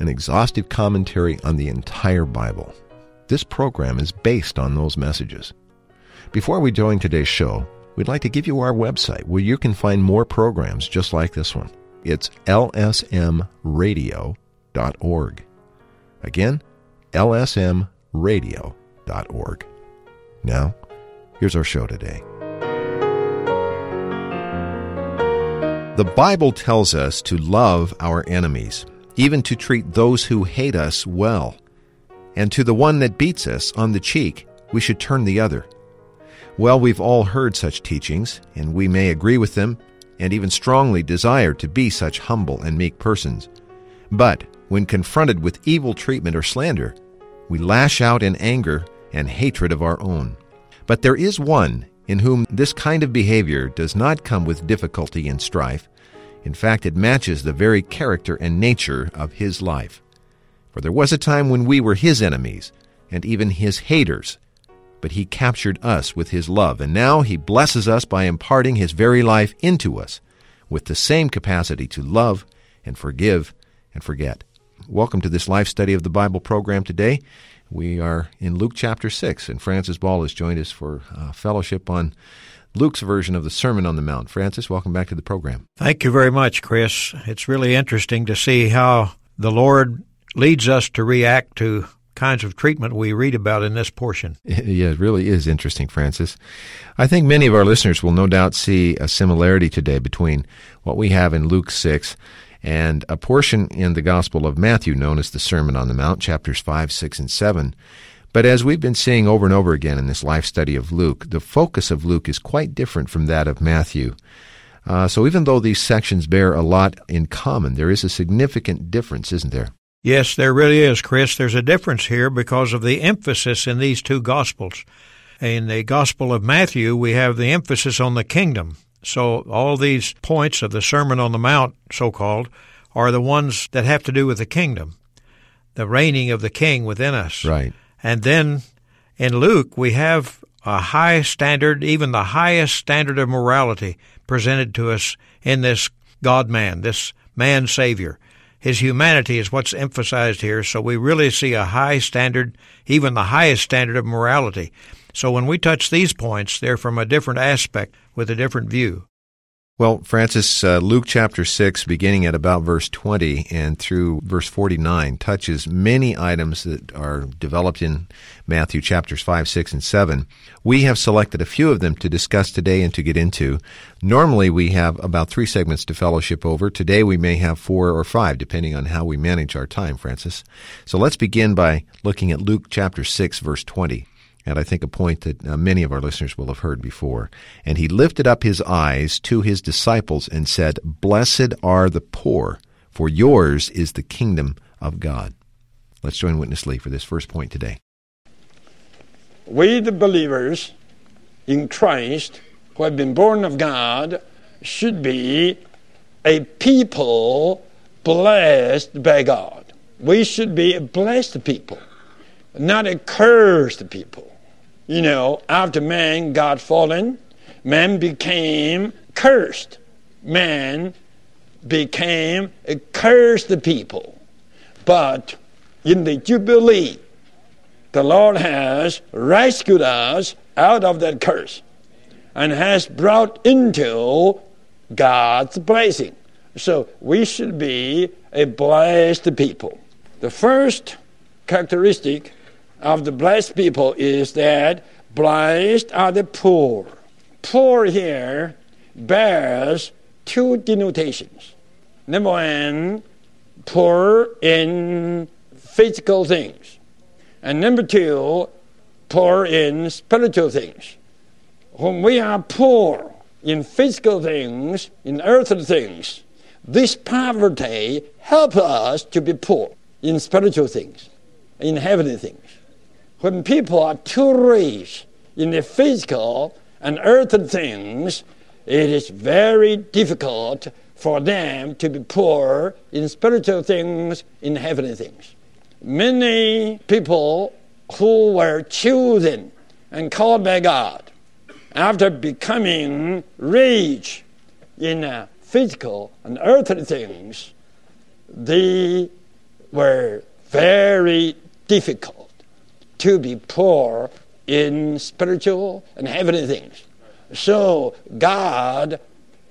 an exhaustive commentary on the entire Bible. This program is based on those messages. Before we join today's show, we'd like to give you our website where you can find more programs just like this one. It's lsmradio.org. Again, lsmradio.org. Now, here's our show today. The Bible tells us to love our enemies even to treat those who hate us well. And to the one that beats us on the cheek, we should turn the other. Well, we've all heard such teachings, and we may agree with them, and even strongly desire to be such humble and meek persons. But when confronted with evil treatment or slander, we lash out in anger and hatred of our own. But there is one in whom this kind of behavior does not come with difficulty and strife, in fact, it matches the very character and nature of his life. For there was a time when we were his enemies, and even his haters. But he captured us with his love, and now he blesses us by imparting his very life into us, with the same capacity to love and forgive and forget. Welcome to this life study of the Bible program today. We are in Luke chapter 6, and Francis Ball has joined us for uh, fellowship on Luke's version of the Sermon on the Mount. Francis, welcome back to the program. Thank you very much, Chris. It's really interesting to see how the Lord leads us to react to kinds of treatment we read about in this portion. Yeah, it really is interesting, Francis. I think many of our listeners will no doubt see a similarity today between what we have in Luke 6 and a portion in the Gospel of Matthew known as the Sermon on the Mount, chapters 5, 6, and 7. But as we've been seeing over and over again in this life study of Luke, the focus of Luke is quite different from that of Matthew. Uh, so even though these sections bear a lot in common, there is a significant difference, isn't there? Yes, there really is, Chris. There's a difference here because of the emphasis in these two Gospels. In the Gospel of Matthew, we have the emphasis on the kingdom. So all these points of the Sermon on the Mount, so called, are the ones that have to do with the kingdom, the reigning of the king within us. Right. And then in Luke, we have a high standard, even the highest standard of morality presented to us in this God man, this man Savior. His humanity is what's emphasized here, so we really see a high standard, even the highest standard of morality. So when we touch these points, they're from a different aspect with a different view. Well, Francis, uh, Luke chapter 6, beginning at about verse 20 and through verse 49, touches many items that are developed in Matthew chapters 5, 6, and 7. We have selected a few of them to discuss today and to get into. Normally, we have about three segments to fellowship over. Today, we may have four or five, depending on how we manage our time, Francis. So let's begin by looking at Luke chapter 6, verse 20 and I think a point that uh, many of our listeners will have heard before. And he lifted up his eyes to his disciples and said, Blessed are the poor, for yours is the kingdom of God. Let's join Witness Lee for this first point today. We, the believers in Christ, who have been born of God, should be a people blessed by God. We should be a blessed people, not a cursed people you know, after man got fallen, man became cursed. Man became a cursed people. But in the Jubilee, the Lord has rescued us out of that curse and has brought into God's blessing. So we should be a blessed people. The first characteristic of the blessed people is that Blessed are the poor. Poor here bears two denotations. Number one, poor in physical things. And number two, poor in spiritual things. When we are poor in physical things, in earthly things, this poverty helps us to be poor in spiritual things, in heavenly things. When people are too rich in the physical and earthly things, it is very difficult for them to be poor in spiritual things, in heavenly things. Many people who were chosen and called by God after becoming rich in uh, physical and earthly things, they were very difficult to be poor in spiritual and heavenly things. So God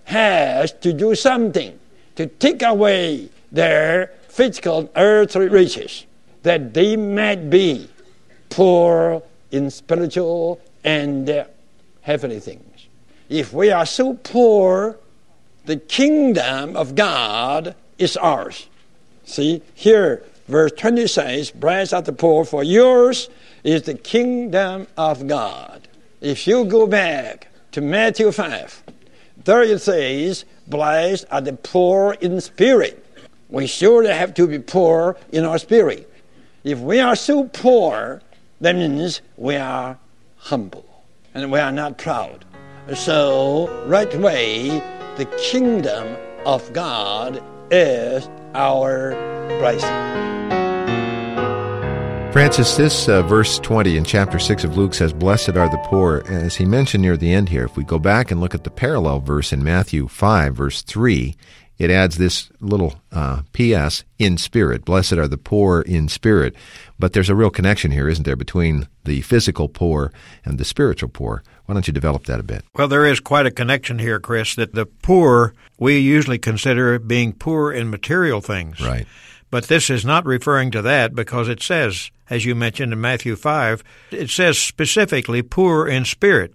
has to do something to take away their physical earthly riches that they might be poor in spiritual and heavenly things. If we are so poor, the kingdom of God is ours. See, here, verse 20 says, Blessed are the poor, for yours is the kingdom of God. If you go back to Matthew 5, there it says, Blessed are the poor in spirit. We surely have to be poor in our spirit. If we are so poor, that means we are humble and we are not proud. So, right away, the kingdom of God is our blessing. Francis, this uh, verse 20 in chapter 6 of Luke says, Blessed are the poor. As he mentioned near the end here, if we go back and look at the parallel verse in Matthew 5, verse 3, it adds this little uh, P.S. in spirit. Blessed are the poor in spirit. But there's a real connection here, isn't there, between the physical poor and the spiritual poor? Why don't you develop that a bit? Well, there is quite a connection here, Chris, that the poor we usually consider being poor in material things. Right. But this is not referring to that because it says, as you mentioned in Matthew 5, it says specifically poor in spirit.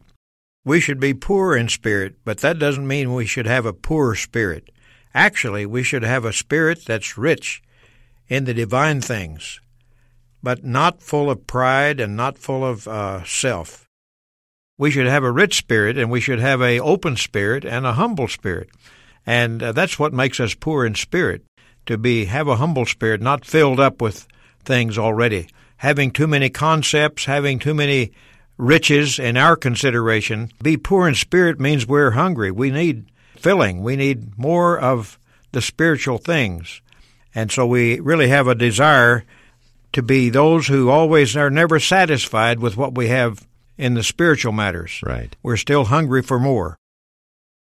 We should be poor in spirit, but that doesn't mean we should have a poor spirit. Actually, we should have a spirit that's rich in the divine things, but not full of pride and not full of uh, self. We should have a rich spirit, and we should have a open spirit and a humble spirit, and uh, that's what makes us poor in spirit to be have a humble spirit, not filled up with things already. Having too many concepts, having too many riches in our consideration. Be poor in spirit means we're hungry. We need filling. We need more of the spiritual things. And so we really have a desire to be those who always are never satisfied with what we have in the spiritual matters. Right. We're still hungry for more.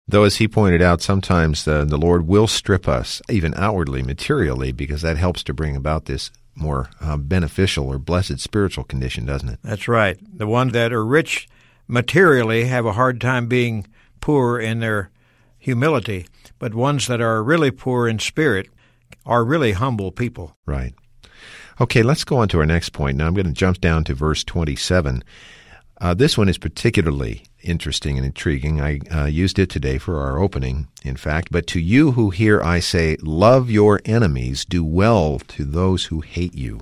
Though, as he pointed out, sometimes the, the Lord will strip us, even outwardly, materially, because that helps to bring about this more uh, beneficial or blessed spiritual condition, doesn't it? That's right. The ones that are rich materially have a hard time being poor in their humility, but ones that are really poor in spirit are really humble people. Right. Okay, let's go on to our next point. Now I'm going to jump down to verse 27. Uh, this one is particularly interesting and intriguing. I uh, used it today for our opening, in fact. But to you who hear, I say, love your enemies, do well to those who hate you.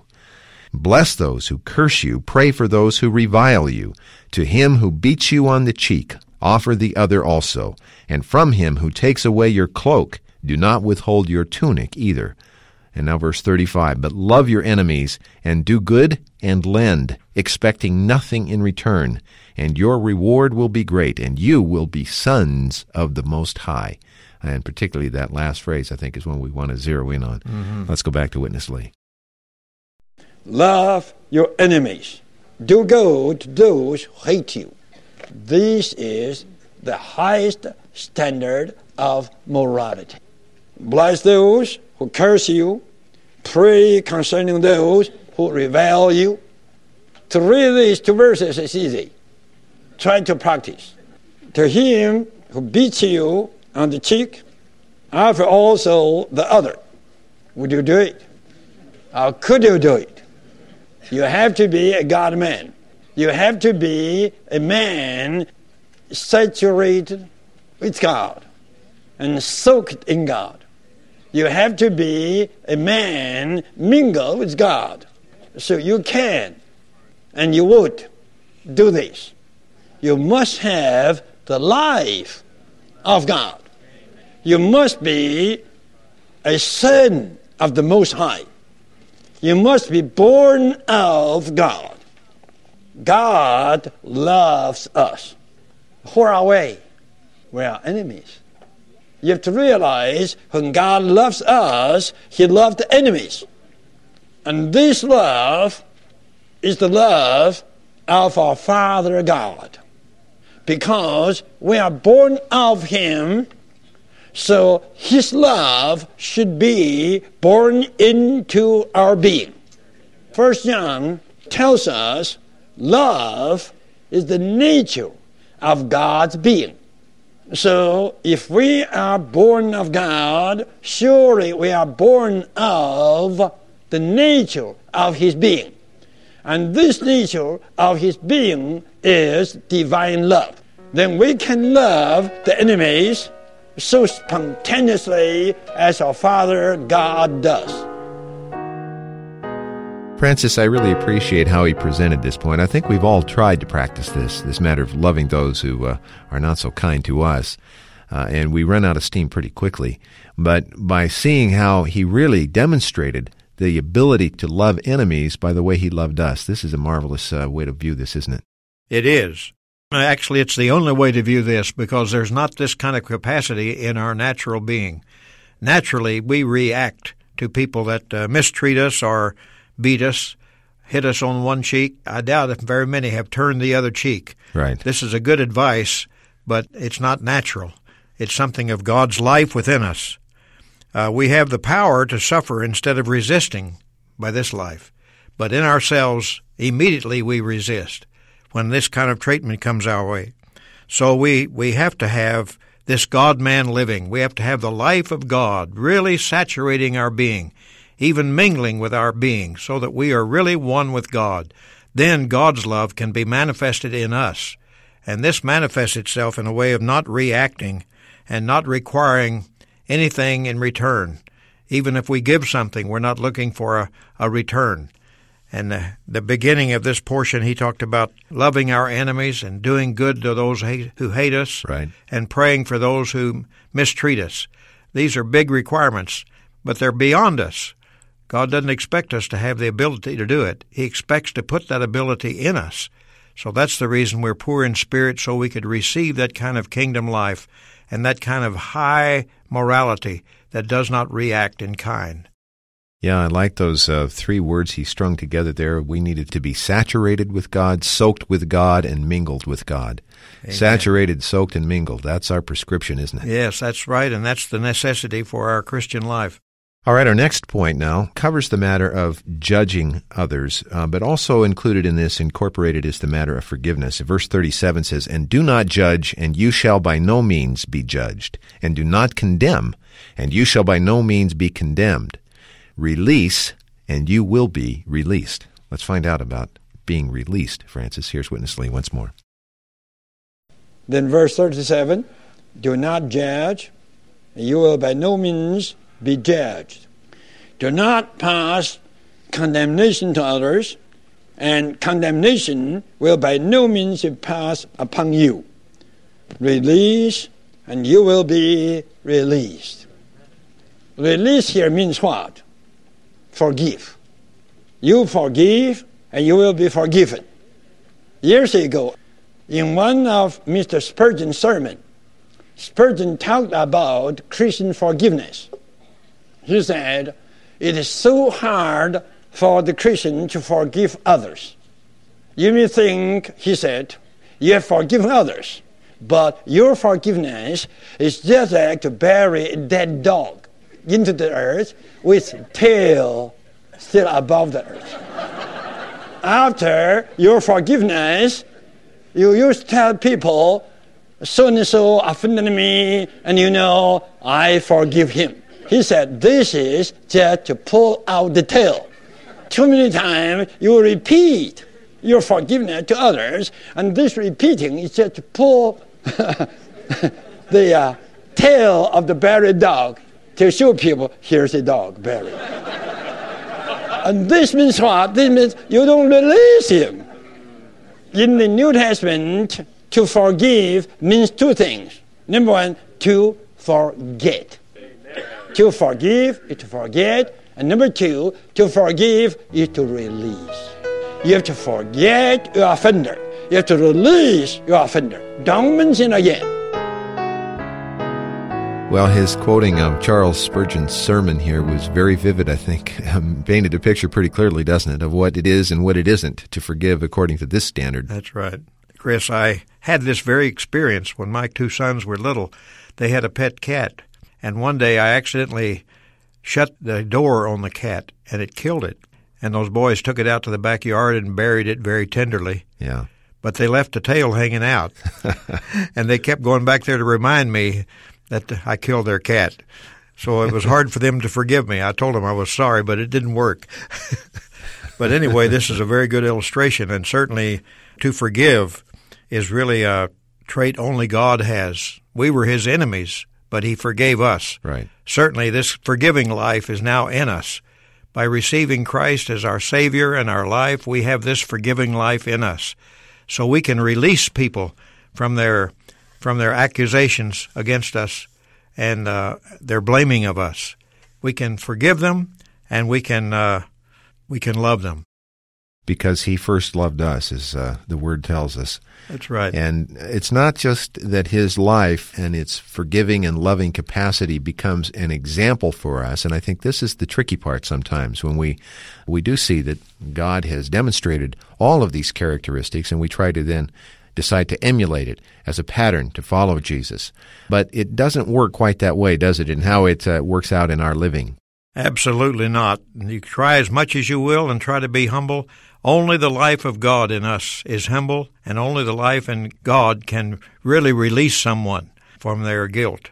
Bless those who curse you, pray for those who revile you. To him who beats you on the cheek, offer the other also. And from him who takes away your cloak, do not withhold your tunic either. And now, verse 35 But love your enemies, and do good, and lend, expecting nothing in return, and your reward will be great, and you will be sons of the Most High. And particularly that last phrase, I think, is one we want to zero in on. Mm-hmm. Let's go back to Witness Lee. Love your enemies. Do good to those who hate you. This is the highest standard of morality. Bless those who curse you, pray concerning those who revile you. To read these two verses is easy. Try to practice. To him who beats you on the cheek, offer also the other. Would you do it? How could you do it? You have to be a God man. You have to be a man saturated with God and soaked in God. You have to be a man mingled with God. So you can and you would do this. You must have the life of God. You must be a son of the Most High. You must be born of God. God loves us. Where are we? We are enemies. You have to realize when God loves us, He loved the enemies. And this love is the love of our Father God. Because we are born of Him, so His love should be born into our being. First John tells us love is the nature of God's being. So, if we are born of God, surely we are born of the nature of His being. And this nature of His being is divine love. Then we can love the enemies so spontaneously as our Father God does. Francis, I really appreciate how he presented this point. I think we've all tried to practice this, this matter of loving those who uh, are not so kind to us. Uh, and we run out of steam pretty quickly. But by seeing how he really demonstrated the ability to love enemies by the way he loved us, this is a marvelous uh, way to view this, isn't it? It is. Actually, it's the only way to view this because there's not this kind of capacity in our natural being. Naturally, we react to people that uh, mistreat us or beat us, hit us on one cheek. I doubt if very many have turned the other cheek. Right. This is a good advice, but it's not natural. It's something of God's life within us. Uh, we have the power to suffer instead of resisting by this life. But in ourselves, immediately we resist when this kind of treatment comes our way. So we, we have to have this God man living. We have to have the life of God really saturating our being even mingling with our being, so that we are really one with God. Then God's love can be manifested in us. And this manifests itself in a way of not reacting and not requiring anything in return. Even if we give something, we're not looking for a, a return. And the, the beginning of this portion, he talked about loving our enemies and doing good to those who hate us right. and praying for those who mistreat us. These are big requirements, but they're beyond us. God doesn't expect us to have the ability to do it. He expects to put that ability in us. So that's the reason we're poor in spirit, so we could receive that kind of kingdom life and that kind of high morality that does not react in kind. Yeah, I like those uh, three words he strung together there. We needed to be saturated with God, soaked with God, and mingled with God. Amen. Saturated, soaked, and mingled. That's our prescription, isn't it? Yes, that's right, and that's the necessity for our Christian life. All right, our next point now covers the matter of judging others, uh, but also included in this, incorporated, is the matter of forgiveness. Verse 37 says, And do not judge, and you shall by no means be judged. And do not condemn, and you shall by no means be condemned. Release, and you will be released. Let's find out about being released, Francis. Here's Witness Lee once more. Then verse 37 Do not judge, and you will by no means be judged. Do not pass condemnation to others, and condemnation will by no means pass upon you. Release, and you will be released. Release here means what? Forgive. You forgive, and you will be forgiven. Years ago, in one of Mr. Spurgeon's sermons, Spurgeon talked about Christian forgiveness he said, It is so hard for the Christian to forgive others. You may think, he said, you have forgiven others, but your forgiveness is just like to bury a dead dog into the earth with tail still above the earth. After your forgiveness, you used to tell people, so and so offended me, and you know, I forgive him. He said, This is just to pull out the tail. Too many times you repeat your forgiveness to others. And this repeating is just to pull the uh, tail of the buried dog to show people here's a dog buried. and this means what? This means you don't release him. In the New Testament, to forgive means two things. Number one, to forget. To forgive is to forget. And number two, to forgive is to release. You have to forget your offender. You have to release your offender. Don't mention again. Well, his quoting of Charles Spurgeon's sermon here was very vivid, I think. Um, painted a picture pretty clearly, doesn't it, of what it is and what it isn't to forgive according to this standard. That's right. Chris, I had this very experience when my two sons were little. They had a pet cat, and one day I accidentally shut the door on the cat, and it killed it. And those boys took it out to the backyard and buried it very tenderly. Yeah. But they left the tail hanging out, and they kept going back there to remind me that I killed their cat. So it was hard for them to forgive me. I told them I was sorry, but it didn't work. but anyway, this is a very good illustration, and certainly to forgive is really a trait only God has. We were His enemies, but He forgave us. Right. Certainly, this forgiving life is now in us. By receiving Christ as our Savior and our life, we have this forgiving life in us. So we can release people from their from their accusations against us and uh, their blaming of us. We can forgive them and we can uh, we can love them because he first loved us, as uh, the word tells us. That's right. And it's not just that his life and its forgiving and loving capacity becomes an example for us. And I think this is the tricky part sometimes when we we do see that God has demonstrated all of these characteristics, and we try to then decide to emulate it as a pattern to follow Jesus. But it doesn't work quite that way, does it? In how it uh, works out in our living. Absolutely not. You try as much as you will and try to be humble. Only the life of God in us is humble, and only the life in God can really release someone from their guilt.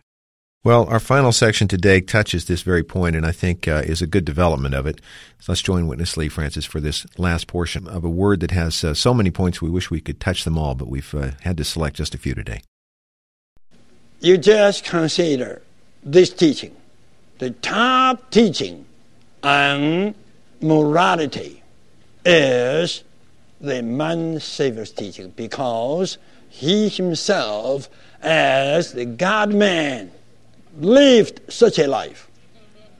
Well, our final section today touches this very point, and I think uh, is a good development of it. So let's join Witness Lee Francis for this last portion of a word that has uh, so many points. We wish we could touch them all, but we've uh, had to select just a few today. You just consider this teaching, the top teaching on morality is the man Savior's teaching because he himself, as the God man, lived such a life.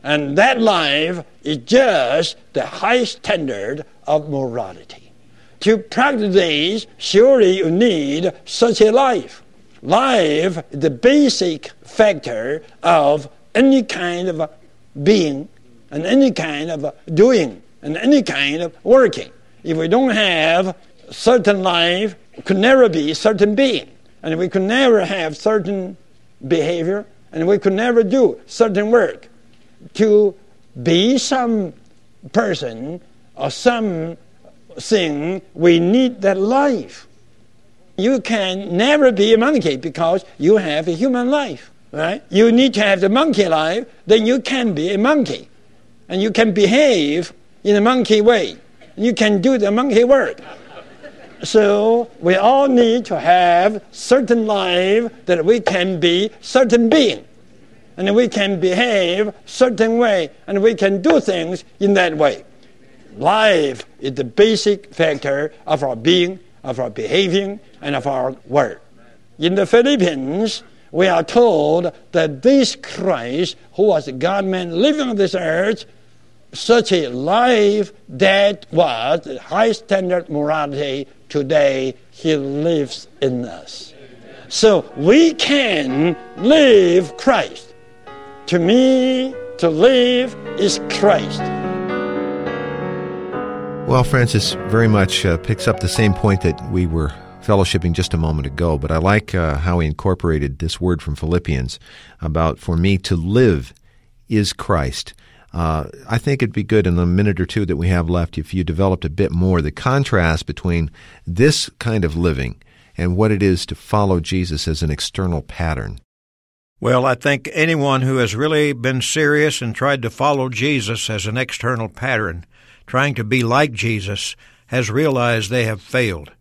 And that life is just the high standard of morality. To practice this, surely you need such a life. Life is the basic factor of any kind of being and any kind of doing and any kind of working. If we don't have certain life, could never be certain being. And we could never have certain behavior, and we could never do certain work. To be some person or some thing, we need that life. You can never be a monkey because you have a human life, right? You need to have the monkey life, then you can be a monkey. And you can behave in a monkey way. You can do the monkey work. So we all need to have certain life that we can be certain being. And we can behave certain way and we can do things in that way. Life is the basic factor of our being, of our behaving, and of our work. In the Philippians, we are told that this Christ, who was a God man living on this earth, such a life that was high standard morality today he lives in us. So we can live christ. To me to live is christ. Well francis very much uh, picks up the same point that we were fellowshipping just a moment ago but i like uh, how he incorporated this word from philippians about for me to live is christ uh, I think it'd be good in the minute or two that we have left if you developed a bit more the contrast between this kind of living and what it is to follow Jesus as an external pattern. Well, I think anyone who has really been serious and tried to follow Jesus as an external pattern, trying to be like Jesus, has realized they have failed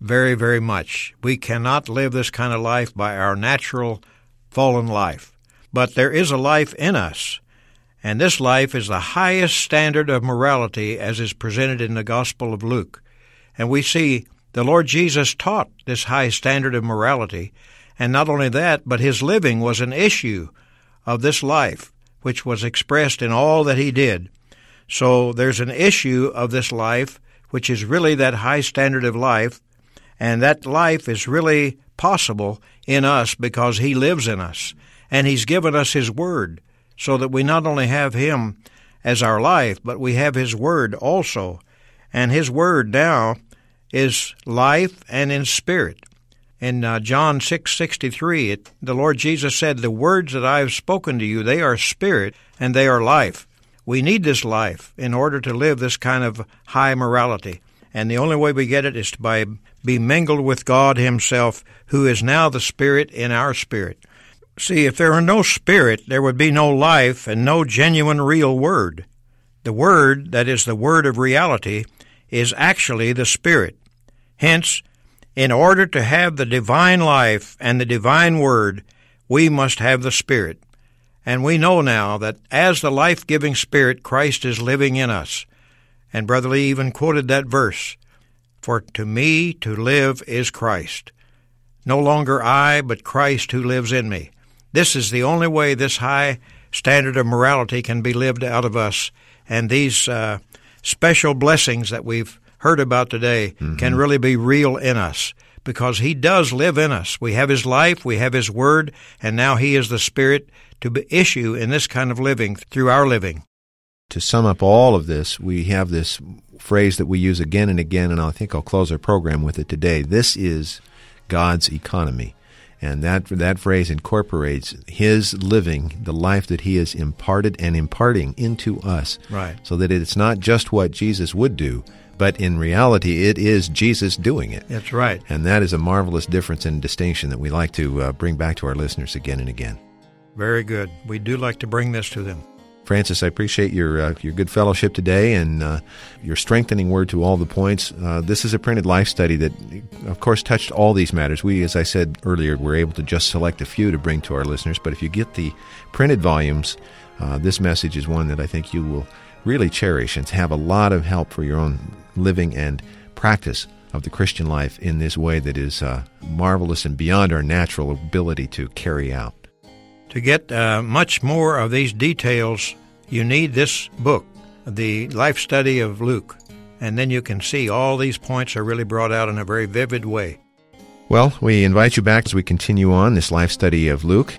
very, very much. We cannot live this kind of life by our natural fallen life. But there is a life in us, and this life is the highest standard of morality as is presented in the Gospel of Luke. And we see the Lord Jesus taught this high standard of morality, and not only that, but his living was an issue of this life, which was expressed in all that he did. So there's an issue of this life, which is really that high standard of life, and that life is really possible in us because he lives in us, and he's given us his word, so that we not only have him as our life, but we have his word also. And his word now is life and in spirit. In uh, John 6:63, the Lord Jesus said, "The words that I have spoken to you, they are spirit and they are life." We need this life in order to live this kind of high morality. And the only way we get it is by be mingled with God himself, who is now the spirit in our spirit. See, if there were no spirit, there would be no life and no genuine real word. The word, that is the word of reality, is actually the spirit. Hence, in order to have the divine life and the divine word, we must have the Spirit. And we know now that as the life giving Spirit, Christ is living in us. And Brother Lee even quoted that verse For to me to live is Christ. No longer I, but Christ who lives in me. This is the only way this high standard of morality can be lived out of us. And these uh, special blessings that we've heard about today mm-hmm. can really be real in us because He does live in us. We have His life, we have His Word, and now He is the Spirit to issue in this kind of living through our living. To sum up all of this, we have this phrase that we use again and again, and I think I'll close our program with it today. This is God's economy. And that that phrase incorporates his living, the life that he has imparted and imparting into us. Right. So that it's not just what Jesus would do, but in reality, it is Jesus doing it. That's right. And that is a marvelous difference and distinction that we like to uh, bring back to our listeners again and again. Very good. We do like to bring this to them. Francis, I appreciate your uh, your good fellowship today and uh, your strengthening word to all the points. Uh, this is a printed life study that, of course, touched all these matters. We, as I said earlier, were able to just select a few to bring to our listeners. But if you get the printed volumes, uh, this message is one that I think you will really cherish and have a lot of help for your own living and practice of the Christian life in this way that is uh, marvelous and beyond our natural ability to carry out. To get uh, much more of these details, you need this book, The Life Study of Luke, and then you can see all these points are really brought out in a very vivid way. Well, we invite you back as we continue on this life study of Luke.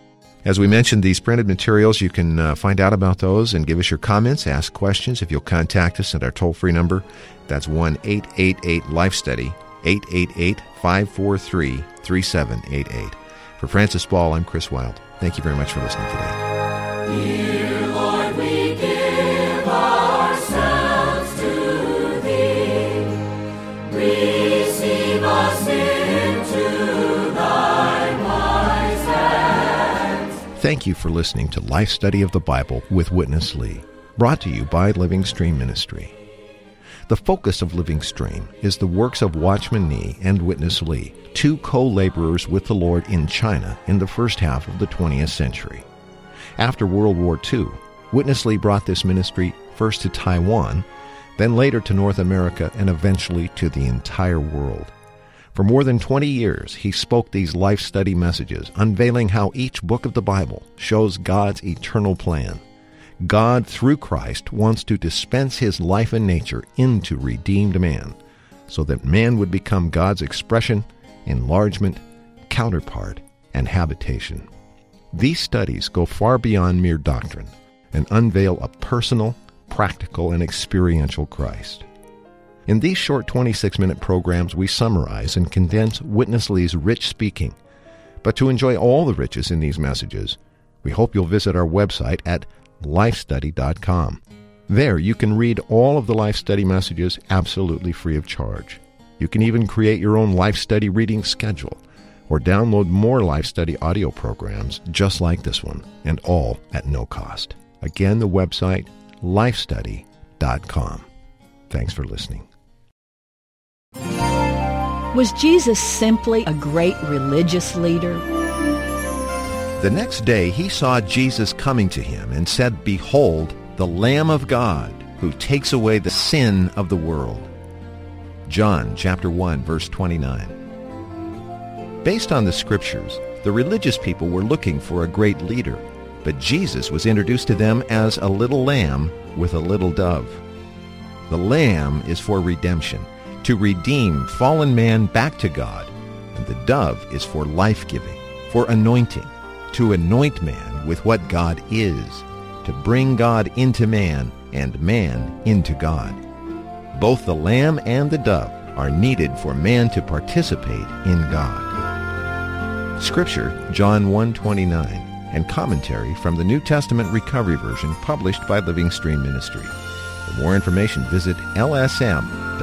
As we mentioned, these printed materials, you can uh, find out about those and give us your comments, ask questions if you'll contact us at our toll free number. That's 1 888 Life Study, 888 543 3788. For Francis Ball, I'm Chris Wild. Thank you very much for listening today. Thank you for listening to Life Study of the Bible with Witness Lee, brought to you by Living Stream Ministry. The focus of Living Stream is the works of Watchman Nee and Witness Lee, two co laborers with the Lord in China in the first half of the 20th century. After World War II, Witness Lee brought this ministry first to Taiwan, then later to North America, and eventually to the entire world. For more than 20 years, he spoke these life study messages, unveiling how each book of the Bible shows God's eternal plan. God, through Christ, wants to dispense his life and nature into redeemed man, so that man would become God's expression, enlargement, counterpart, and habitation. These studies go far beyond mere doctrine and unveil a personal, practical, and experiential Christ. In these short 26 minute programs, we summarize and condense Witness Lee's rich speaking. But to enjoy all the riches in these messages, we hope you'll visit our website at lifestudy.com. There, you can read all of the Life Study messages absolutely free of charge. You can even create your own Life Study reading schedule or download more Life Study audio programs just like this one, and all at no cost. Again, the website lifestudy.com. Thanks for listening. Was Jesus simply a great religious leader? The next day he saw Jesus coming to him and said, Behold, the Lamb of God, who takes away the sin of the world. John chapter 1 verse 29. Based on the scriptures, the religious people were looking for a great leader, but Jesus was introduced to them as a little lamb with a little dove. The lamb is for redemption, to redeem fallen man back to God, and the dove is for life-giving, for anointing, to anoint man with what God is, to bring God into man and man into God. Both the lamb and the dove are needed for man to participate in God. Scripture, John 1.29, and commentary from the New Testament Recovery Version published by Living Stream Ministry. For more information, visit lsm.org.